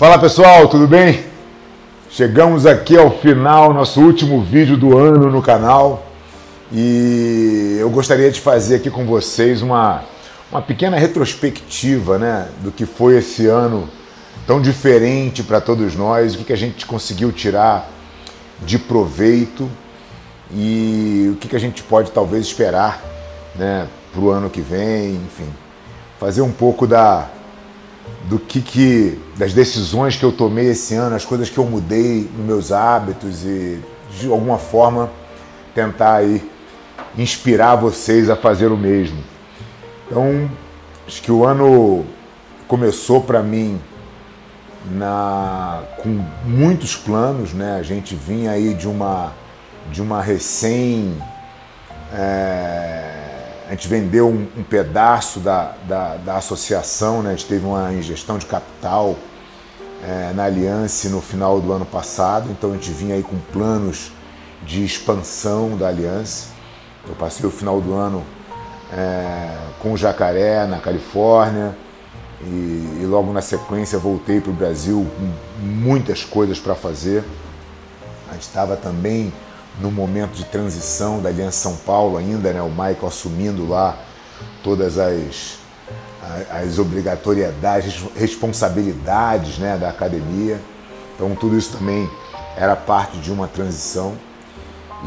Fala pessoal, tudo bem? Chegamos aqui ao final, nosso último vídeo do ano no canal e eu gostaria de fazer aqui com vocês uma, uma pequena retrospectiva né, do que foi esse ano tão diferente para todos nós, o que, que a gente conseguiu tirar de proveito e o que, que a gente pode talvez esperar né, para o ano que vem, enfim, fazer um pouco da, do que, que das decisões que eu tomei esse ano, as coisas que eu mudei nos meus hábitos e de alguma forma tentar aí inspirar vocês a fazer o mesmo. Então, acho que o ano começou para mim na com muitos planos, né? A gente vinha aí de uma de uma recém é, a gente vendeu um, um pedaço da, da, da, associação, né? a gente teve uma ingestão de capital é, na Aliança no final do ano passado, então a gente vinha aí com planos de expansão da Aliança. Eu passei o final do ano é, com o Jacaré na Califórnia e, e logo na sequência voltei para o Brasil com muitas coisas para fazer. A gente estava também no momento de transição da Aliança São Paulo ainda, né, o Michael assumindo lá todas as, as obrigatoriedades, responsabilidades né, da academia. Então tudo isso também era parte de uma transição.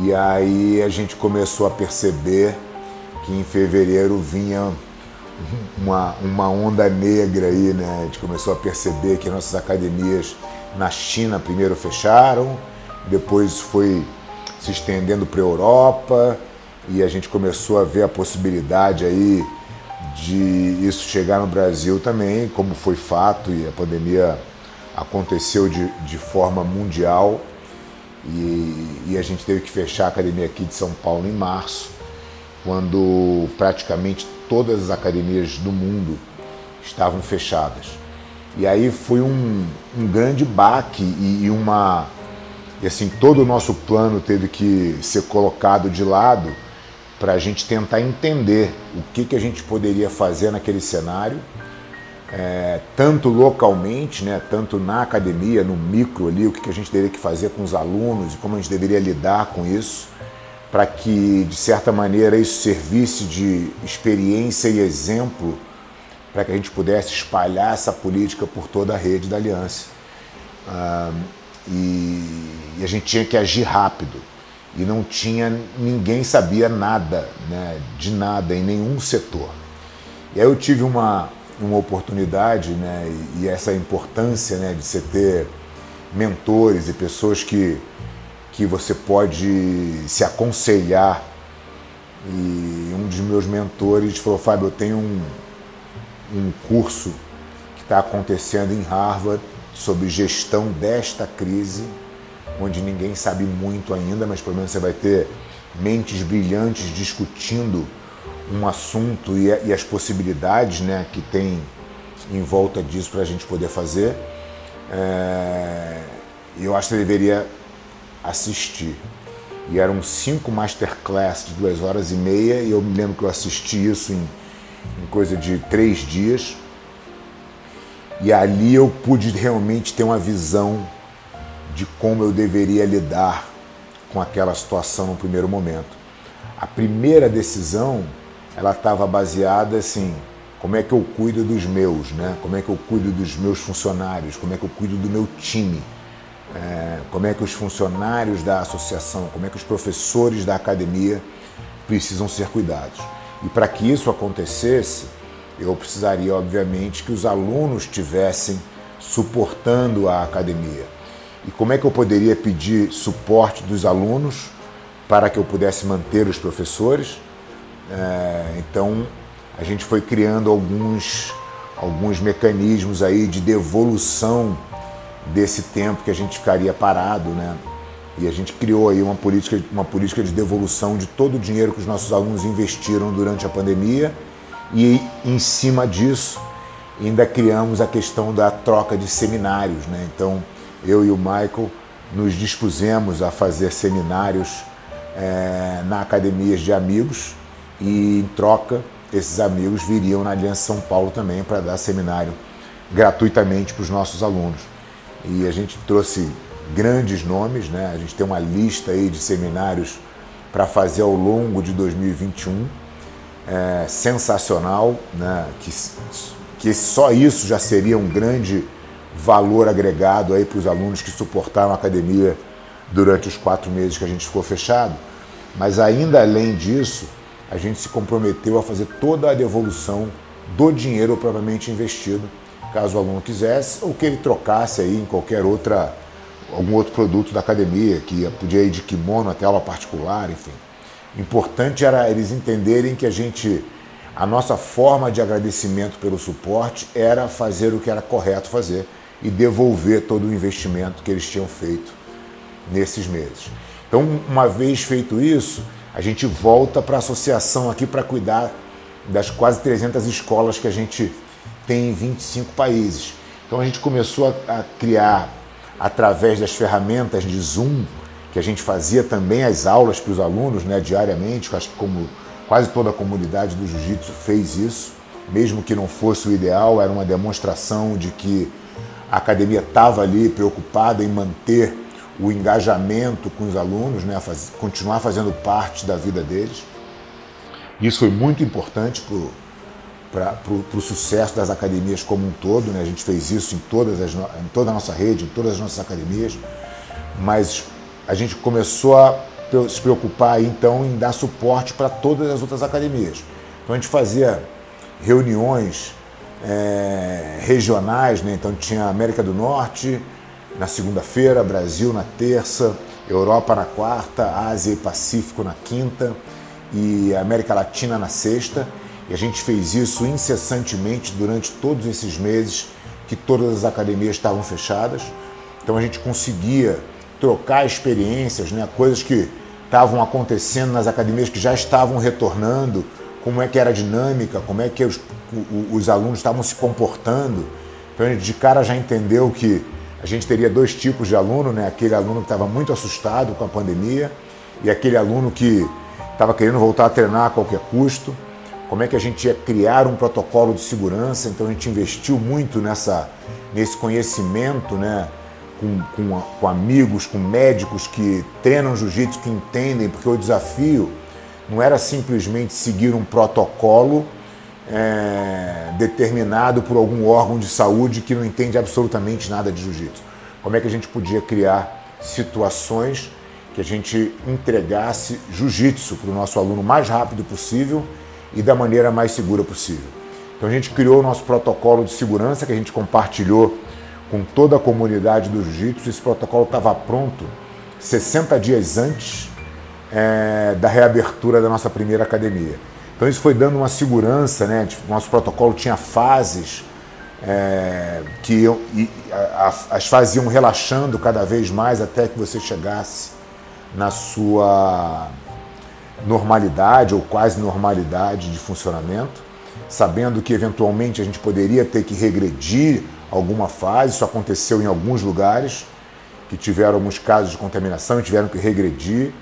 E aí a gente começou a perceber que em fevereiro vinha uma, uma onda negra aí, né? A gente começou a perceber que nossas academias na China primeiro fecharam, depois foi se estendendo para a Europa e a gente começou a ver a possibilidade aí de isso chegar no Brasil também, como foi fato e a pandemia aconteceu de, de forma mundial e, e a gente teve que fechar a academia aqui de São Paulo em março, quando praticamente todas as academias do mundo estavam fechadas. E aí foi um, um grande baque e, e uma e assim, todo o nosso plano teve que ser colocado de lado para a gente tentar entender o que, que a gente poderia fazer naquele cenário, é, tanto localmente, né, tanto na academia, no micro ali, o que, que a gente teria que fazer com os alunos e como a gente deveria lidar com isso, para que, de certa maneira, isso servisse de experiência e exemplo para que a gente pudesse espalhar essa política por toda a rede da Aliança. Ah, e, e a gente tinha que agir rápido e não tinha ninguém sabia nada, né, de nada em nenhum setor. E aí eu tive uma, uma oportunidade, né, e, e essa importância, né, de você ter mentores e pessoas que que você pode se aconselhar. E um dos meus mentores falou: Fábio, eu tenho um, um curso que está acontecendo em Harvard sobre gestão desta crise, onde ninguém sabe muito ainda, mas pelo menos você vai ter mentes brilhantes discutindo um assunto e, e as possibilidades né, que tem em volta disso para a gente poder fazer. É, eu acho que você deveria assistir. E eram cinco masterclass de duas horas e meia, e eu me lembro que eu assisti isso em, em coisa de três dias. E ali eu pude realmente ter uma visão de como eu deveria lidar com aquela situação no primeiro momento. A primeira decisão, ela estava baseada assim, como é que eu cuido dos meus, né? Como é que eu cuido dos meus funcionários? Como é que eu cuido do meu time? É, como é que os funcionários da associação, como é que os professores da academia precisam ser cuidados? E para que isso acontecesse, eu precisaria, obviamente, que os alunos estivessem suportando a academia. E como é que eu poderia pedir suporte dos alunos para que eu pudesse manter os professores? É, então, a gente foi criando alguns, alguns mecanismos aí de devolução desse tempo que a gente ficaria parado, né? E a gente criou aí uma política, uma política de devolução de todo o dinheiro que os nossos alunos investiram durante a pandemia e em cima disso ainda criamos a questão da troca de seminários. Né? Então eu e o Michael nos dispusemos a fazer seminários é, na academias de amigos e em troca esses amigos viriam na Aliança São Paulo também para dar seminário gratuitamente para os nossos alunos. e a gente trouxe grandes nomes, né? A gente tem uma lista aí de seminários para fazer ao longo de 2021, é, sensacional, né? Que, que só isso já seria um grande valor agregado aí para os alunos que suportaram a academia durante os quatro meses que a gente ficou fechado. Mas ainda além disso, a gente se comprometeu a fazer toda a devolução do dinheiro propriamente investido, caso o aluno quisesse, ou que ele trocasse aí em qualquer outra, algum outro produto da academia, que podia ir de kimono até aula particular, enfim. Importante era eles entenderem que a gente, a nossa forma de agradecimento pelo suporte era fazer o que era correto fazer e devolver todo o investimento que eles tinham feito nesses meses. Então, uma vez feito isso, a gente volta para a associação aqui para cuidar das quase 300 escolas que a gente tem em 25 países. Então a gente começou a, criar, através das ferramentas de Zoom, que a gente fazia também as aulas para os alunos né, diariamente, acho que como quase toda a comunidade do jiu-jitsu fez isso, mesmo que não fosse o ideal, era uma demonstração de que a academia estava ali preocupada em manter o engajamento com os alunos, né, faz, continuar fazendo parte da vida deles. Isso foi muito importante para o sucesso das academias como um todo. Né? A gente fez isso em, todas as, em toda a nossa rede, em todas as nossas academias, mas a gente começou a se preocupar então em dar suporte para todas as outras academias. Então a gente fazia reuniões é, regionais, né? então tinha América do Norte, na segunda-feira, Brasil na terça, Europa na quarta, Ásia e Pacífico na quinta e América Latina na sexta. E a gente fez isso incessantemente durante todos esses meses que todas as academias estavam fechadas. Então a gente conseguia trocar experiências, né, coisas que estavam acontecendo nas academias que já estavam retornando, como é que era a dinâmica, como é que os, os alunos estavam se comportando. Então a gente de cara já entendeu que a gente teria dois tipos de aluno, né? Aquele aluno que estava muito assustado com a pandemia e aquele aluno que estava querendo voltar a treinar a qualquer custo. Como é que a gente ia criar um protocolo de segurança? Então a gente investiu muito nessa, nesse conhecimento, né? Com, com, com amigos, com médicos que treinam jiu-jitsu, que entendem, porque o desafio não era simplesmente seguir um protocolo é, determinado por algum órgão de saúde que não entende absolutamente nada de jiu-jitsu. Como é que a gente podia criar situações que a gente entregasse jiu-jitsu para o nosso aluno mais rápido possível e da maneira mais segura possível. Então a gente criou o nosso protocolo de segurança que a gente compartilhou com toda a comunidade do jiu-jitsu. Esse protocolo estava pronto 60 dias antes é, da reabertura da nossa primeira academia. Então isso foi dando uma segurança, né? Tipo, nosso protocolo tinha fases é, que eu, e, a, a, as fases iam relaxando cada vez mais até que você chegasse na sua normalidade ou quase normalidade de funcionamento, sabendo que eventualmente a gente poderia ter que regredir alguma fase, isso aconteceu em alguns lugares que tiveram alguns casos de contaminação e tiveram que regredir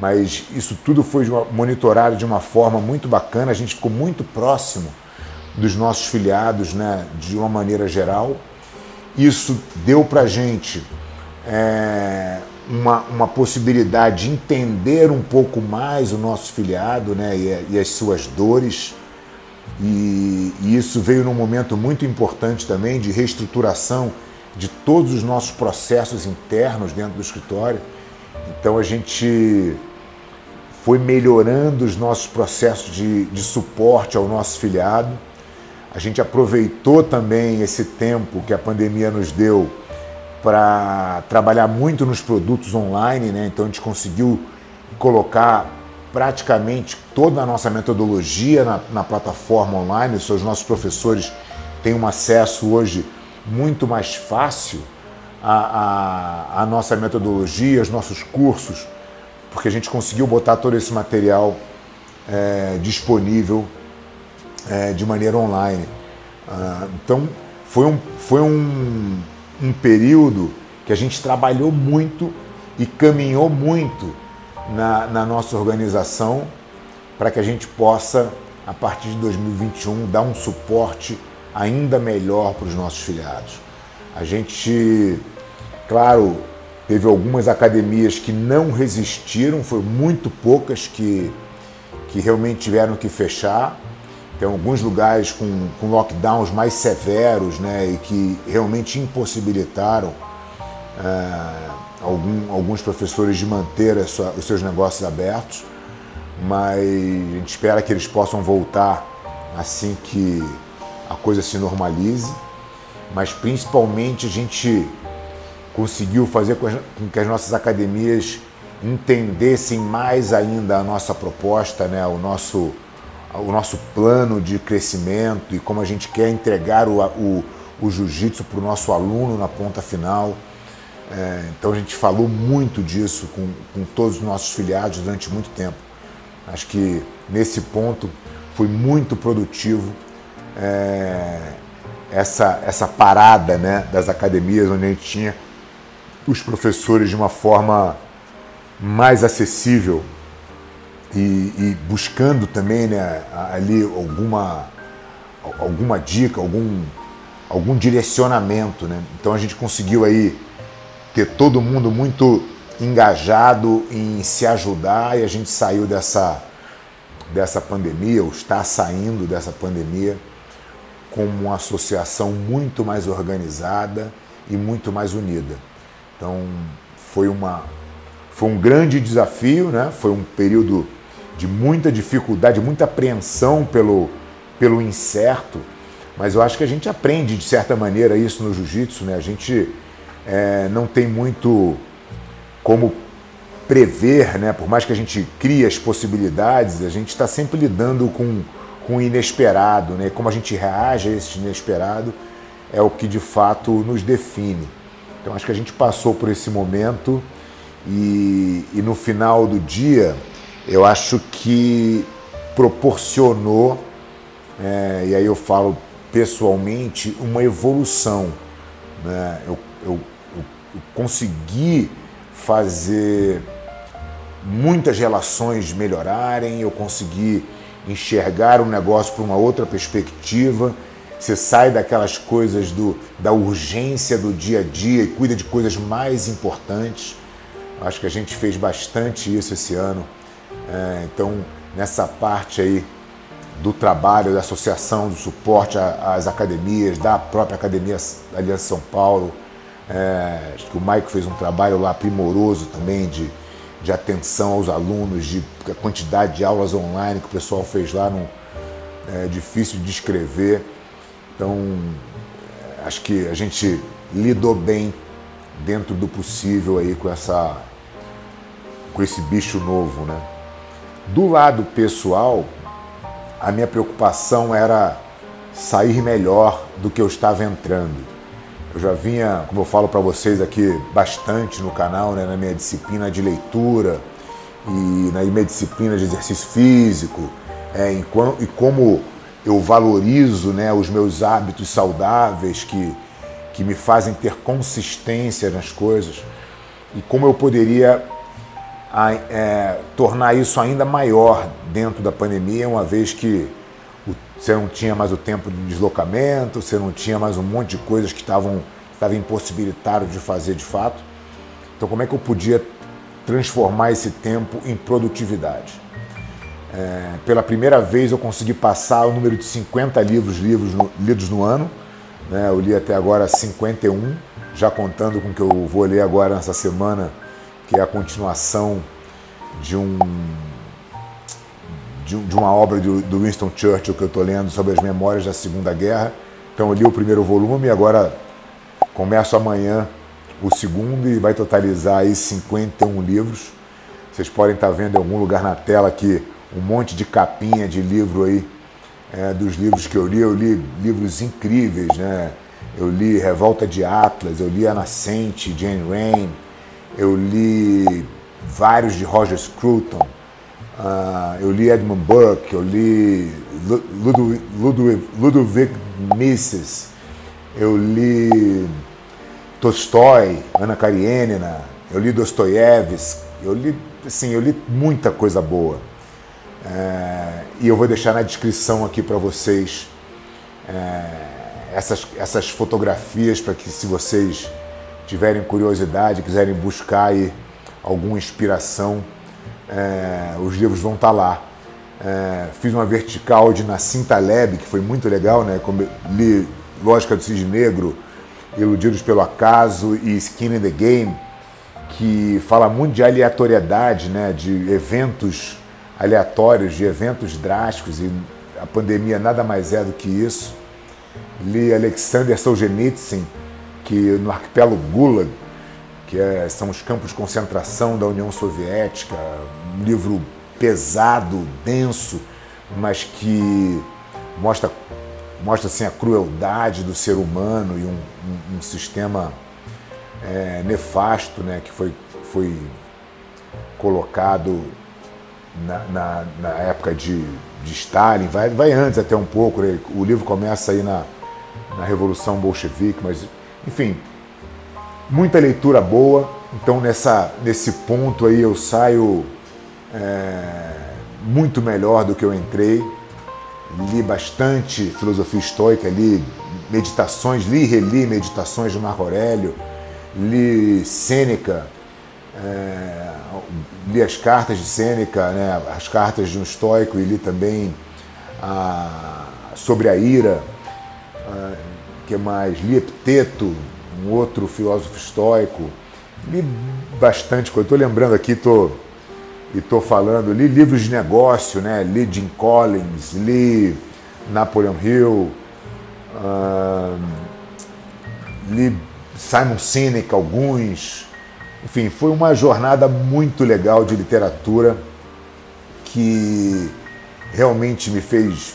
mas isso tudo foi monitorado de uma forma muito bacana, a gente ficou muito próximo dos nossos filiados, né, de uma maneira geral. Isso deu para a gente é, uma, uma possibilidade de entender um pouco mais o nosso filiado né, e, e as suas dores. E, e isso veio num momento muito importante também de reestruturação de todos os nossos processos internos dentro do escritório. Então a gente foi melhorando os nossos processos de, de suporte ao nosso filiado. A gente aproveitou também esse tempo que a pandemia nos deu para trabalhar muito nos produtos online, né? Então a gente conseguiu colocar praticamente toda a nossa metodologia na, na plataforma online. Os nossos professores têm um acesso hoje muito mais fácil à, à, à nossa metodologia, aos nossos cursos porque a gente conseguiu botar todo esse material é, disponível é, de maneira online. Ah, então foi, um, foi um, um período que a gente trabalhou muito e caminhou muito na, na nossa organização para que a gente possa, a partir de 2021, dar um suporte ainda melhor para os nossos filiados. A gente Claro, teve algumas academias que não resistiram, foi muito poucas que, que realmente tiveram que fechar. Tem alguns lugares com, com lockdowns mais severos né, e que realmente impossibilitaram é, algum, alguns professores de manter sua, os seus negócios abertos, mas a gente espera que eles possam voltar assim que a coisa se normalize, mas principalmente a gente conseguiu fazer com que as nossas academias entendessem mais ainda a nossa proposta, né, o, nosso, o nosso plano de crescimento e como a gente quer entregar o, o, o jiu-jitsu para o nosso aluno na ponta final. É, então a gente falou muito disso com, com todos os nossos filiados durante muito tempo. Acho que nesse ponto foi muito produtivo é, essa, essa parada né, das academias, onde a gente tinha os professores de uma forma mais acessível e, e buscando também né, ali alguma, alguma dica, algum, algum direcionamento. Né? Então a gente conseguiu aí ter todo mundo muito engajado em se ajudar e a gente saiu dessa, dessa pandemia, ou está saindo dessa pandemia, como uma associação muito mais organizada e muito mais unida. Então foi, uma, foi um grande desafio, né? foi um período de muita dificuldade, muita apreensão pelo, pelo incerto, mas eu acho que a gente aprende de certa maneira isso no jiu-jitsu, né? a gente é, não tem muito como prever, né? por mais que a gente crie as possibilidades, a gente está sempre lidando com, com o inesperado, né? como a gente reage a esse inesperado é o que de fato nos define. Então acho que a gente passou por esse momento e, e no final do dia eu acho que proporcionou, é, e aí eu falo pessoalmente, uma evolução. Né? Eu, eu, consegui fazer muitas relações melhorarem, eu consegui enxergar o negócio por uma outra perspectiva você sai daquelas coisas do, da urgência do dia a dia e cuida de coisas mais importantes. Acho que a gente fez bastante isso esse ano. É, então, nessa parte aí do trabalho, da associação, do suporte às academias, da própria Academia Aliança São Paulo, é, acho que o Maico fez um trabalho lá primoroso também de, de atenção aos alunos, de a quantidade de aulas online que o pessoal fez lá, não, é difícil de descrever. Então, acho que a gente lidou bem dentro do possível aí com essa com esse bicho novo, né? Do lado pessoal, a minha preocupação era sair melhor do que eu estava entrando. Eu já vinha, como eu falo para vocês aqui bastante no canal, né, na minha disciplina de leitura e na minha disciplina de exercício físico, é, e como eu valorizo né, os meus hábitos saudáveis que, que me fazem ter consistência nas coisas e como eu poderia é, tornar isso ainda maior dentro da pandemia, uma vez que você não tinha mais o tempo de deslocamento, você não tinha mais um monte de coisas que estavam, impossibilitadas de fazer de fato. Então, como é que eu podia transformar esse tempo em produtividade? É, pela primeira vez eu consegui passar o número de 50 livros, livros no, lidos no ano. Né? Eu li até agora 51, já contando com o que eu vou ler agora nessa semana, que é a continuação de um de, de uma obra do, Winston Churchill que eu estou lendo sobre as memórias da Segunda Guerra. Então eu li o primeiro volume e agora começo amanhã o segundo e vai totalizar aí 51 livros. Vocês podem estar vendo em algum lugar na tela aqui um monte de capinha de livro aí, é, dos livros que eu li. Eu li livros incríveis, né? Eu li Revolta de Atlas, eu li A Nascente, Jane Rain, eu li vários de Roger Scruton, uh, eu li Edmund Burke, eu li Ludwig, Ludwig, Ludwig Mises, eu li Tolstói, Ana Karenina, eu li Dostoiévski, eu li, assim, eu li muita coisa boa. É, e eu vou deixar na descrição aqui para vocês é, essas, essas fotografias para que se vocês tiverem curiosidade, quiserem buscar aí alguma inspiração, é, os livros vão estar tá lá. É, fiz uma vertical de Nassim Taleb, que foi muito legal, né? Como li Lógica do Cisne Negro, Iludidos pelo Acaso e Skin in the Game, que fala muito de aleatoriedade, né? De eventos aleatórios, de eventos drásticos, e a pandemia nada mais é do que isso. Li Alexander Solzhenitsyn, que no arquipélago Gulag, que é, são os campos de concentração da União Soviética, um livro pesado, denso, mas que mostra, mostra assim, a crueldade do ser humano e um, um, um sistema é, nefasto né, que foi, foi colocado na, na, na época de, de Stalin, vai, vai antes até um pouco, né? o livro começa aí na, na Revolução Bolchevique, mas enfim, muita leitura boa. Então nessa, nesse ponto aí eu saio é, muito melhor do que eu entrei. Li bastante filosofia estoica, li meditações, li e reli meditações de Marco Aurélio, li Sêneca, é, li as cartas de Sêneca, né, as cartas de um estoico e li também a, sobre a ira, a, que mais? Li Epiteto, um outro filósofo estoico, li bastante coisa. Estou lembrando aqui, estou e estou falando, li livros de negócio, né? li Jim Collins, li Napoleon Hill, uh, li Simon Sinek, alguns. Enfim, foi uma jornada muito legal de literatura que realmente me fez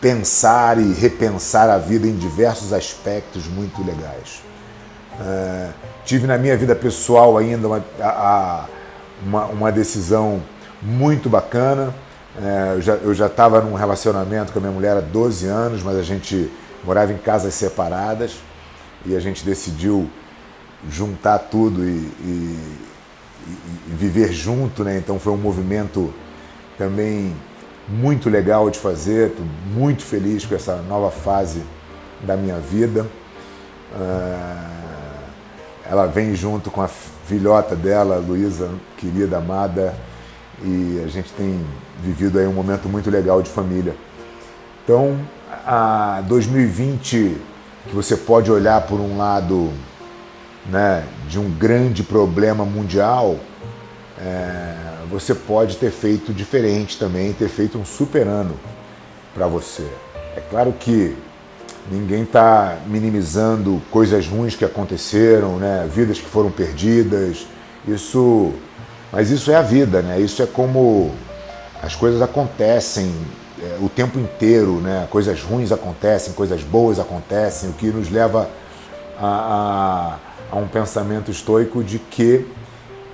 pensar e repensar a vida em diversos aspectos muito legais. Tive na minha vida pessoal ainda uma, a, uma, uma decisão muito bacana. É, eu já estava num relacionamento com a minha mulher há 12 anos, mas a gente morava em casas separadas e a gente decidiu juntar tudo e, e, e, viver junto, né? Então foi um movimento também muito legal de fazer, estou muito feliz com essa nova fase da minha vida. Uh, ela vem junto com a filhota dela, Luísa, querida, amada, e a gente tem vivido aí um momento muito legal de família. Então, a 2020, que você pode olhar por um lado né, de um grande problema mundial, é, você pode ter feito diferente também, ter feito um super ano para você. É claro que ninguém está minimizando coisas ruins que aconteceram, né? vidas que foram perdidas. Isso, mas isso é a vida, né? Isso é como as coisas acontecem é, o tempo inteiro, né? Coisas ruins acontecem, coisas boas acontecem, o que nos leva a, a, a um pensamento estoico de que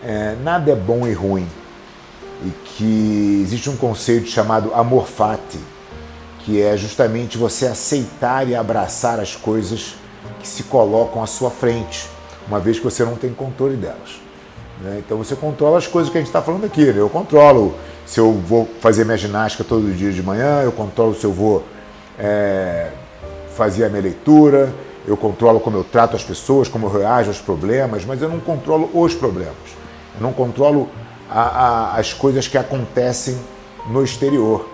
é, nada é bom e ruim e que existe um conceito chamado amor fati, que é justamente você aceitar e abraçar as coisas que se colocam à sua frente, uma vez que você não tem controle delas. Né? Então você controla as coisas que a gente está falando aqui. Né? Eu controlo se eu vou fazer minha ginástica todo dia de manhã, eu controlo se eu vou é, fazer a minha leitura, eu controlo como eu trato as pessoas, como eu reajo aos problemas, mas eu não controlo os problemas. Eu não controlo a, a, as coisas que acontecem no exterior.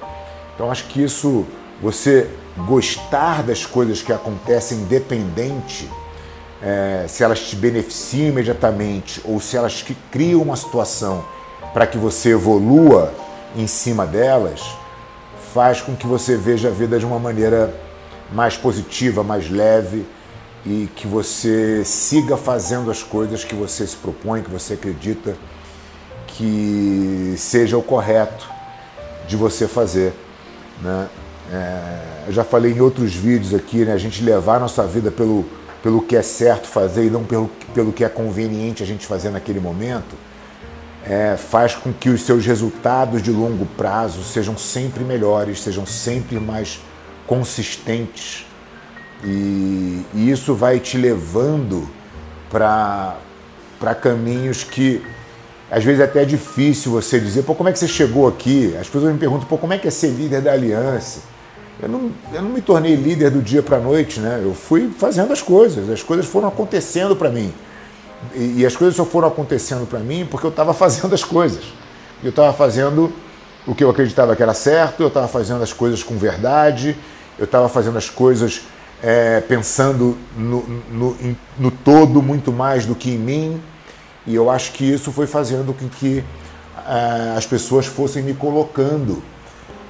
Então acho que isso você gostar das coisas que acontecem independente é, se elas te beneficiam imediatamente ou se elas que criam uma situação para que você evolua em cima delas, faz com que você veja a vida de uma maneira mais positiva, mais leve e que você siga fazendo as coisas que você se propõe, que você acredita que seja o correto de você fazer. Né? É, eu já falei em outros vídeos aqui, né? A gente levar a nossa vida pelo, pelo que é certo fazer e não pelo, pelo que é conveniente a gente fazer naquele momento, é, faz com que os seus resultados de longo prazo sejam sempre melhores, sejam sempre mais consistentes. E, e isso vai te levando para caminhos que às vezes é até é difícil você dizer, pô, como é que você chegou aqui? As pessoas me perguntam, pô, como é que é ser líder da aliança? Eu não, eu não me tornei líder do dia para a noite, né? Eu fui fazendo as coisas, as coisas foram acontecendo para mim. E, e as coisas só foram acontecendo para mim porque eu estava fazendo as coisas. Eu estava fazendo o que eu acreditava que era certo, eu estava fazendo as coisas com verdade, eu estava fazendo as coisas é, pensando no, no, no, todo muito mais do que em mim. E eu acho que isso foi fazendo com que é, as pessoas fossem me colocando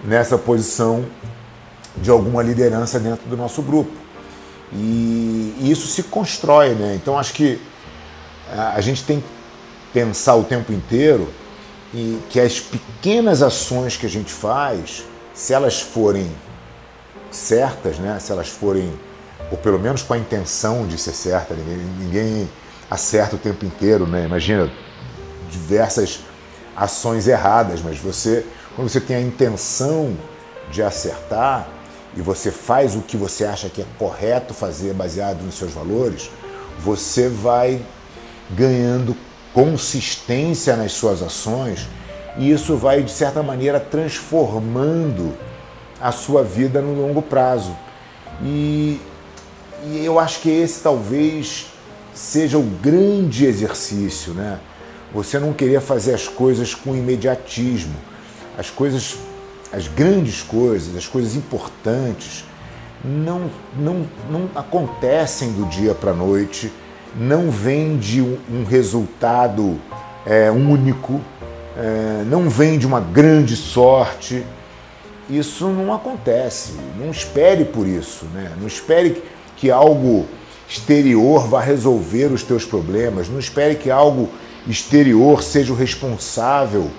nessa posição de alguma liderança dentro do nosso grupo. E, e isso se constrói, né? Então acho que é, a gente tem que pensar o tempo inteiro e que as pequenas ações que a gente faz, se elas forem certas, né? se elas forem, ou pelo menos com a intenção de ser certa, ninguém, ninguém acerta o tempo inteiro, né? imagina diversas ações erradas, mas você, quando você tem a intenção de acertar e você faz o que você acha que é correto fazer baseado nos seus valores, você vai ganhando consistência nas suas ações e isso vai, de certa maneira, transformando a sua vida no longo prazo. E, e eu acho que esse talvez seja o grande exercício, né? Você não querer fazer as coisas com imediatismo. As coisas, as grandes coisas, as coisas importantes, não, não, não acontecem do dia para a noite não vem de um resultado é, único, é, não vem de uma grande sorte. Isso não acontece. Não espere por isso. Né? Não espere que algo exterior vá resolver os teus problemas. Não espere que algo exterior seja o responsável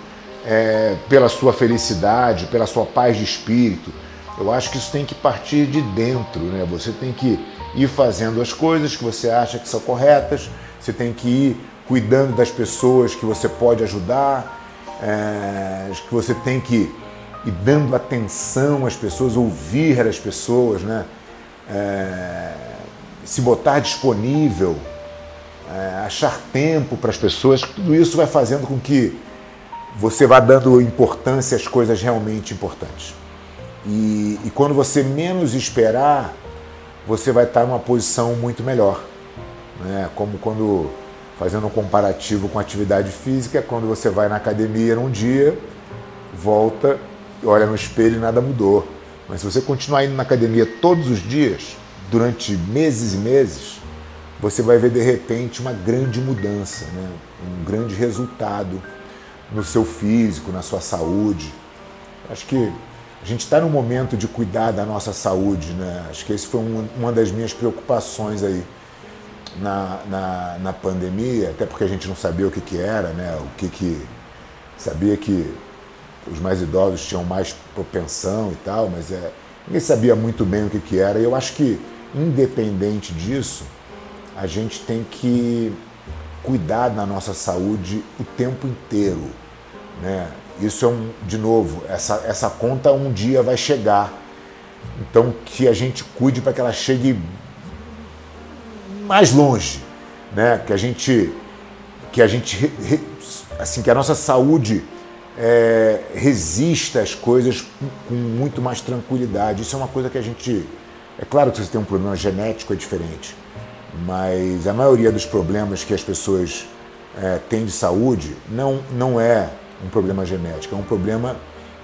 é, pela sua felicidade, pela sua paz de espírito. Eu acho que isso tem que partir de dentro. Né? Você tem que ir fazendo as coisas que você acha que são corretas, você tem que ir cuidando das pessoas que você pode ajudar, é, que você tem que ir dando atenção às pessoas, ouvir as pessoas, né? É, se botar disponível, é, achar tempo para as pessoas, tudo isso vai fazendo com que você vá dando importância às coisas realmente importantes. E, e quando você menos esperar, você vai estar numa posição muito melhor. Né? Como quando, fazendo um comparativo com atividade física, quando você vai na academia num dia, volta, olha no espelho e nada mudou. Mas se você continuar indo na academia todos os dias, durante meses e meses, você vai ver de repente uma grande mudança, né? um grande resultado no seu físico, na sua saúde. Acho que a gente está no momento de cuidar da nossa saúde, né? Acho que esse foi um, uma das minhas preocupações aí na, na, na, pandemia, até porque a gente não sabia o que, que era, né? O que que sabia que os mais idosos tinham mais propensão e tal, mas é, ninguém sabia muito bem o que, que era. E eu acho que, independente disso, a gente tem que cuidar da nossa saúde o tempo inteiro, né? Isso é um, de novo, essa, essa conta um dia vai chegar. Então que a gente cuide para que ela chegue mais longe, né? Que a gente, que a gente, assim, que a nossa saúde é, resista às coisas com, muito mais tranquilidade. Isso é uma coisa que a gente, é claro que você tem um problema genético é diferente, mas a maioria dos problemas que as pessoas é, têm de saúde não não é um problema genético, é um problema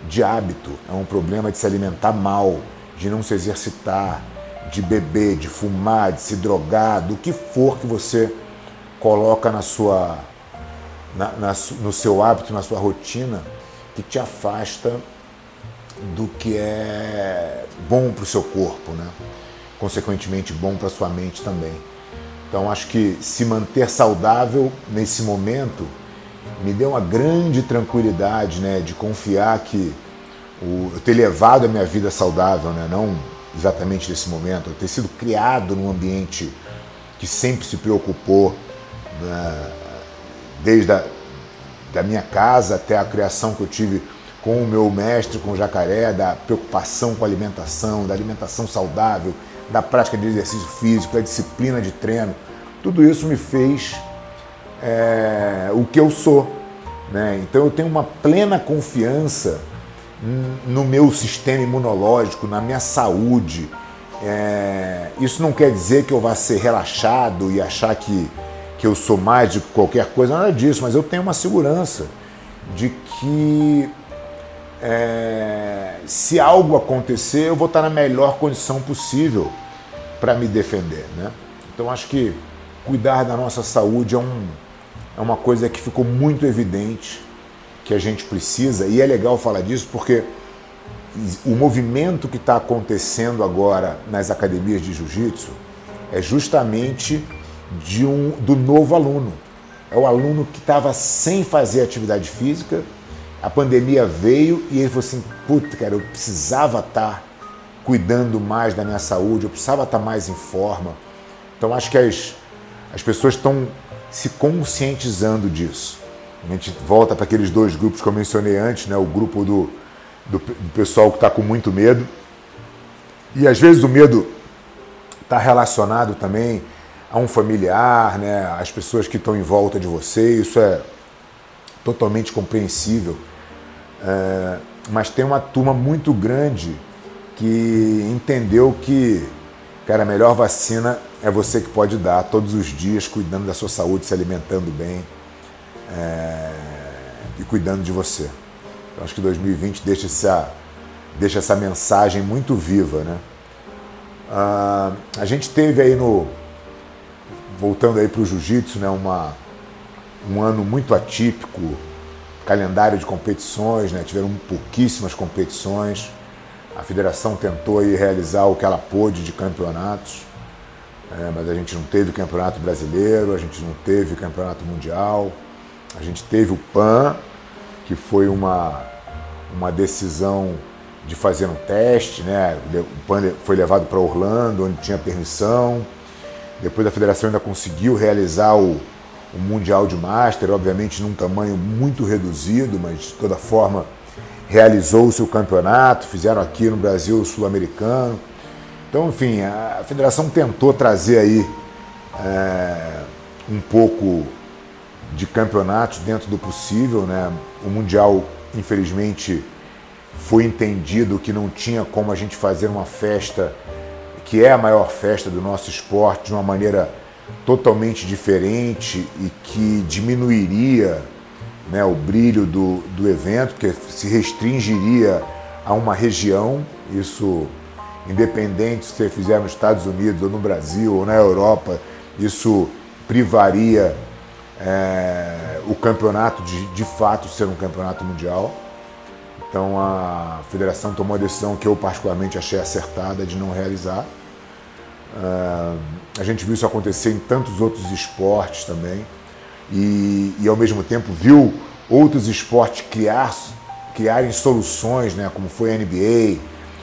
de hábito, é um problema de se alimentar mal, de não se exercitar, de beber, de fumar, de se drogar, do que for que você coloca na sua, na, na, no seu hábito, na sua rotina, que te afasta do que é bom para o seu corpo, né? consequentemente bom para sua mente também. Então acho que se manter saudável nesse momento me deu uma grande tranquilidade, né, de confiar que o, eu ter levado a minha vida saudável, né, não exatamente nesse momento, eu ter sido criado num ambiente que sempre se preocupou, né, desde a da minha casa até a criação que eu tive com o meu mestre, com o jacaré, da preocupação com a alimentação, da alimentação saudável, da prática de exercício físico, da disciplina de treino, tudo isso me fez é, o que eu sou. Né? Então eu tenho uma plena confiança no meu sistema imunológico, na minha saúde. É, isso não quer dizer que eu vá ser relaxado e achar que que eu sou mais de qualquer coisa, nada disso, mas eu tenho uma segurança de que é, se algo acontecer, eu vou estar na melhor condição possível para me defender. Né? Então acho que cuidar da nossa saúde é, um, é uma coisa que ficou muito evidente que a gente precisa, e é legal falar disso porque o movimento que está acontecendo agora nas academias de jiu-jitsu é justamente de um, do novo aluno. É o aluno que estava sem fazer atividade física, a pandemia veio e ele falou assim: puta, cara, eu precisava estar tá cuidando mais da minha saúde, eu precisava estar tá mais em forma. Então acho que as, as pessoas estão se conscientizando disso. A gente volta para aqueles dois grupos que eu mencionei antes, né? o grupo do, do, do pessoal que está com muito medo. E às vezes o medo está relacionado também a um familiar, né? as pessoas que estão em volta de você, isso é totalmente compreensível. É, mas tem uma turma muito grande que entendeu que, cara, a melhor vacina é você que pode dar todos os dias, cuidando da sua saúde, se alimentando bem é, e cuidando de você. Eu acho que 2020 deixa essa, deixa essa mensagem muito viva, né? Ah, a gente teve aí no voltando aí para o jiu-jitsu, né, uma, um ano muito atípico, calendário de competições, né, tiveram pouquíssimas competições. A federação tentou aí realizar o que ela pôde de campeonatos, é, mas a gente não teve campeonato brasileiro, a gente não teve campeonato mundial, a gente teve o PAN, que foi uma, uma decisão de fazer um teste, né? O PAN foi levado para Orlando, onde tinha permissão. Depois a federação ainda conseguiu realizar o, o Mundial de Master, obviamente num tamanho muito reduzido, mas de toda forma realizou o seu campeonato, fizeram aqui no Brasil o Sul-Americano. Então, enfim, a federação tentou trazer aí é, um pouco de campeonatos dentro do possível, né? O Mundial, infelizmente, foi entendido que não tinha como a gente fazer uma festa que é a maior festa do nosso esporte de uma maneira totalmente diferente e que diminuiria né, o brilho do, do evento, porque se restringiria a uma região, isso independente se você fizer nos Estados Unidos ou no Brasil ou na Europa, isso privaria é, o campeonato de, de fato ser um campeonato mundial. Então a federação tomou a decisão que eu particularmente achei acertada de não realizar. Uh, a gente viu isso acontecer em tantos outros esportes também e, e ao mesmo tempo viu outros esportes criar, criarem soluções, né, como foi a NBA,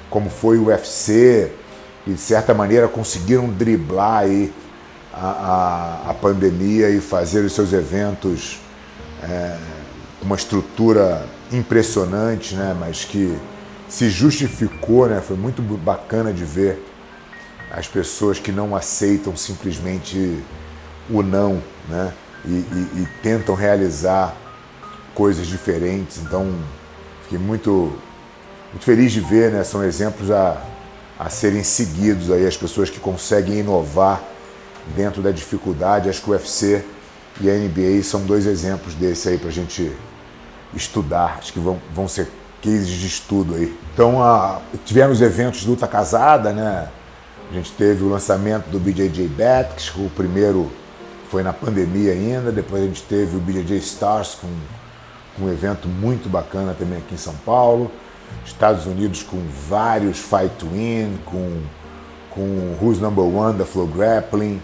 como foi o UFC, e de certa maneira conseguiram driblar aí a, a, a pandemia e fazer os seus eventos é, uma estrutura impressionante, né? mas que se justificou, né? foi muito bacana de ver as pessoas que não aceitam simplesmente o não né? e, e, e tentam realizar coisas diferentes. Então, fiquei muito, muito feliz de ver, né? são exemplos a, a serem seguidos aí, as pessoas que conseguem inovar dentro da dificuldade. Acho que o UFC e a NBA são dois exemplos desse aí para a gente estudar. Acho que vão, vão ser cases de estudo aí. Então, a, tivemos eventos de luta casada, né? A gente teve o lançamento do BJJ Bats, o primeiro foi na pandemia ainda, depois a gente teve o BJJ Stars com, com um evento muito bacana também aqui em São Paulo. Estados Unidos com vários Fight Win, com, com Who's Number One da Flow Grappling,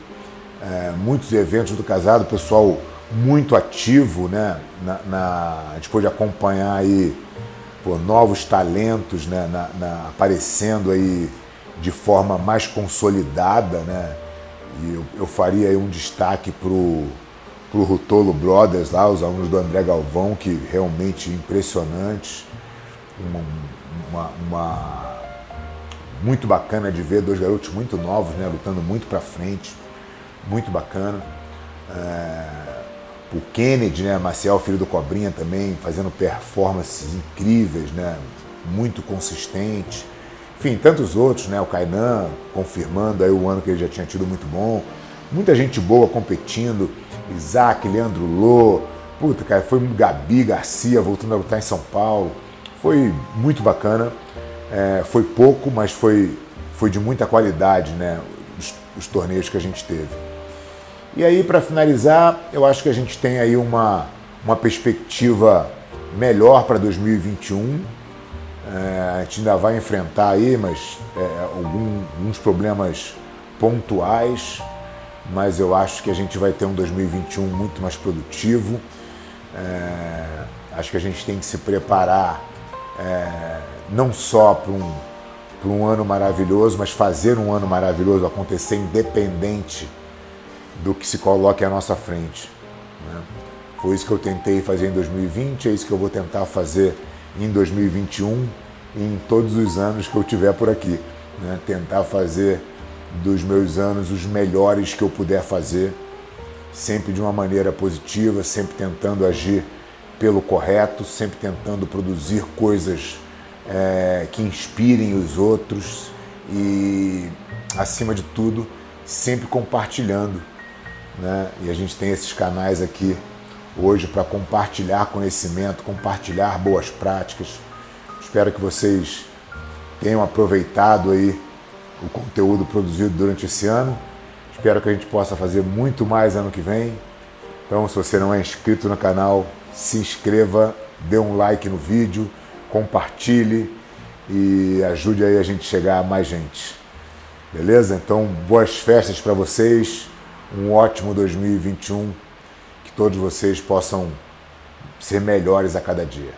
é, muitos eventos do casado, pessoal muito ativo, né? Na, na, a gente pôde acompanhar aí pô, novos talentos né? Na, na, aparecendo aí de forma mais consolidada, né? E eu, eu faria aí um destaque pro pro Rutolo Brothers lá, os alunos do André Galvão, que realmente impressionantes, uma, uma, uma muito bacana de ver dois garotos muito novos, né, lutando muito para frente muito bacana. É, o Kennedy, né, Marcial, filho do Cobrinha também, fazendo performances incríveis, né, muito consistente. Enfim, tantos outros, né, o Kainan confirmando aí o ano que ele já tinha tido muito bom. Muita gente boa competindo. Isaac, Leandro Lô, puta, cara, foi um Gabi Garcia voltando a lutar em São Paulo. Foi muito bacana. É, foi pouco, mas foi, foi de muita qualidade, né? Os, os torneios que a gente teve. E aí, para finalizar, eu acho que a gente tem aí uma, uma perspectiva melhor para 2021. É, a gente ainda vai enfrentar aí, mas é, algum, alguns problemas pontuais, mas eu acho que a gente vai ter um 2021 muito mais produtivo. É, acho que a gente tem que se preparar é, não só para um, um ano maravilhoso, mas fazer um ano maravilhoso acontecer independente do que se coloque à nossa frente. Né? Foi isso que eu tentei fazer em 2020, é isso que eu vou tentar fazer em 2021 e em todos os anos que eu tiver por aqui. Né? Tentar fazer dos meus anos os melhores que eu puder fazer, sempre de uma maneira positiva, sempre tentando agir pelo correto, sempre tentando produzir coisas é, que inspirem os outros e, acima de tudo, sempre compartilhando. Né? E a gente tem esses canais aqui hoje para compartilhar conhecimento, compartilhar boas práticas. Espero que vocês tenham aproveitado aí o conteúdo produzido durante esse ano. Espero que a gente possa fazer muito mais ano que vem. Então, se você não é inscrito no canal, se inscreva, dê um like no vídeo, compartilhe e ajude aí a gente chegar a mais gente. Beleza? Então, boas festas para vocês, um ótimo 2021, que todos vocês possam ser melhores a cada dia.